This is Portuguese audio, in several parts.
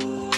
Ooh.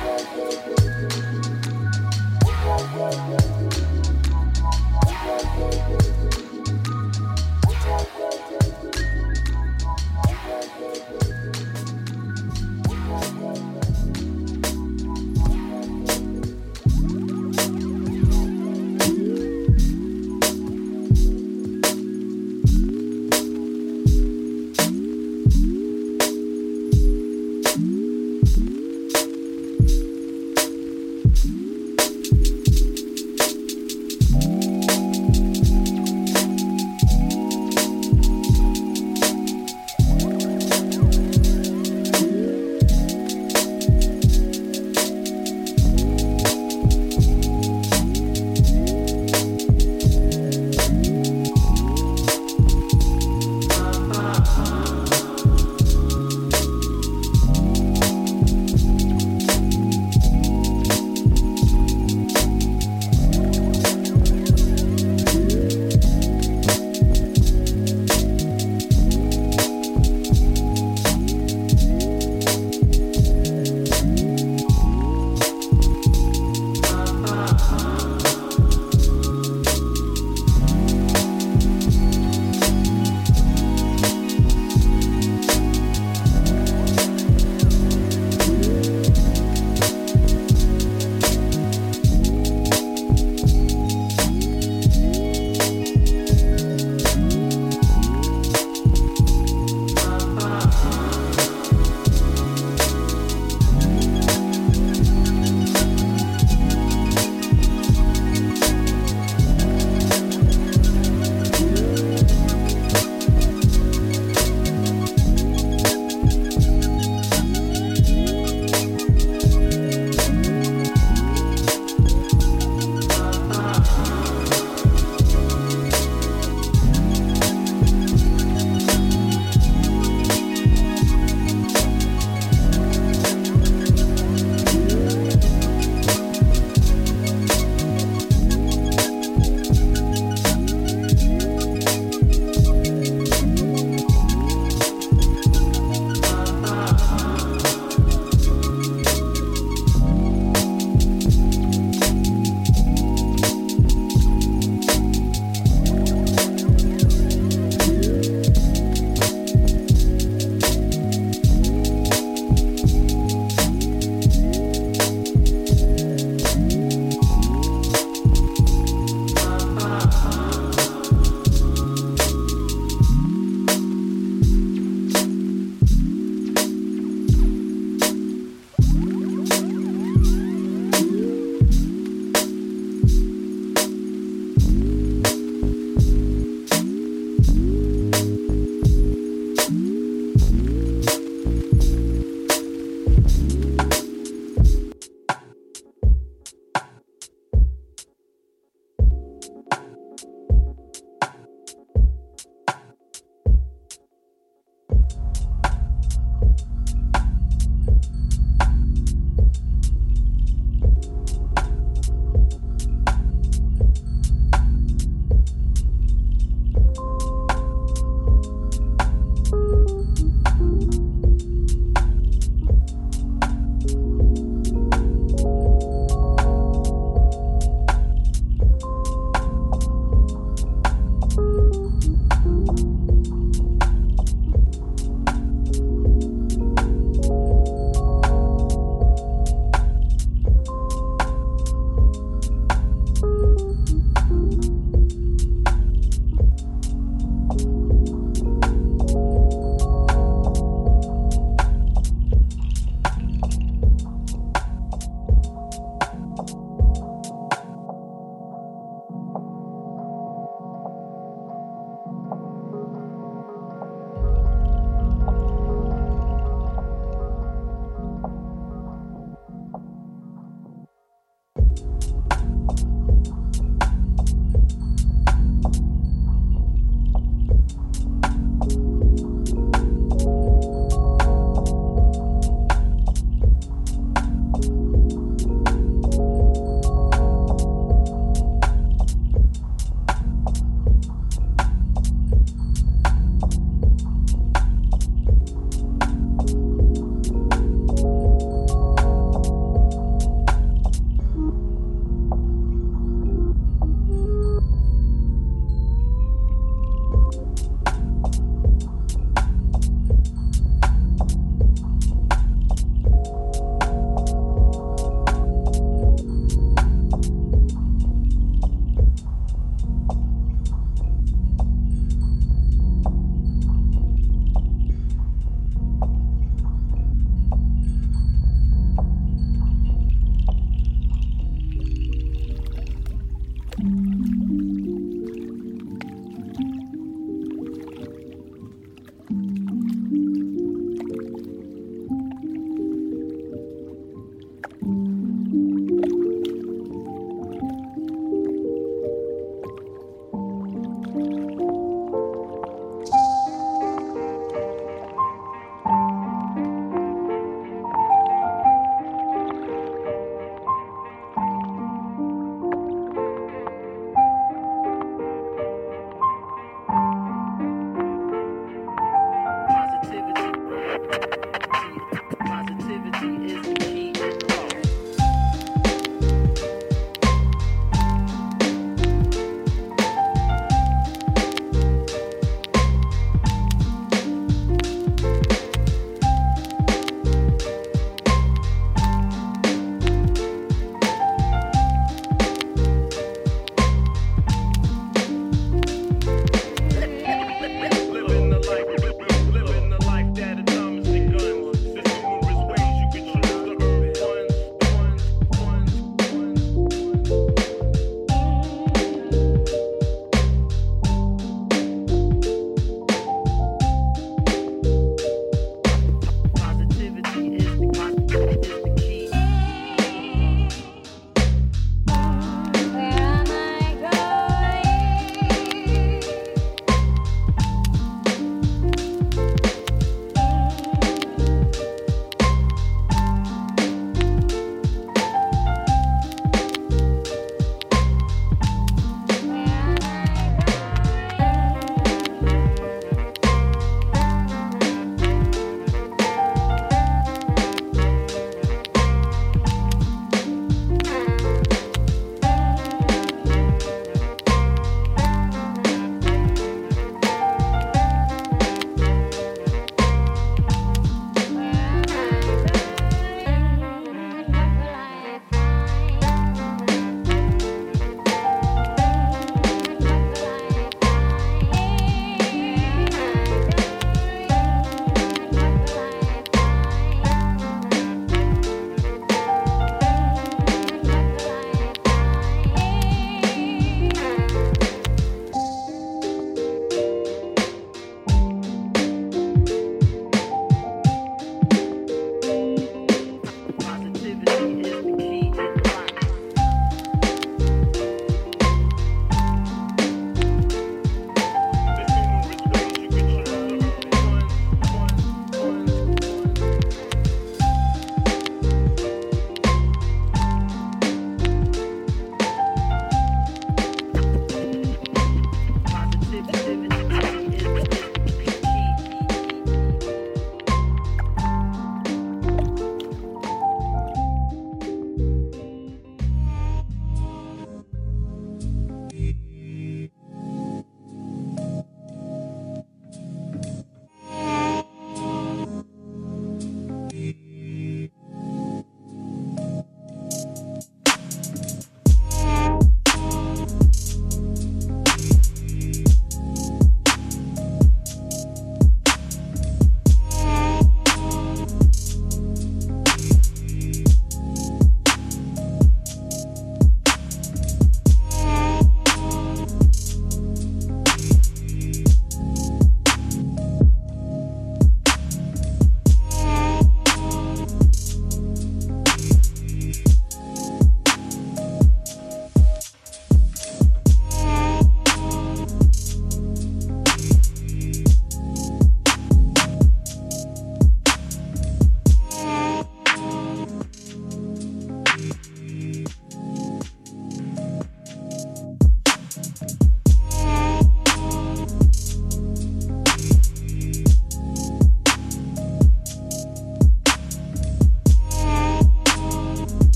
Thank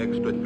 Extra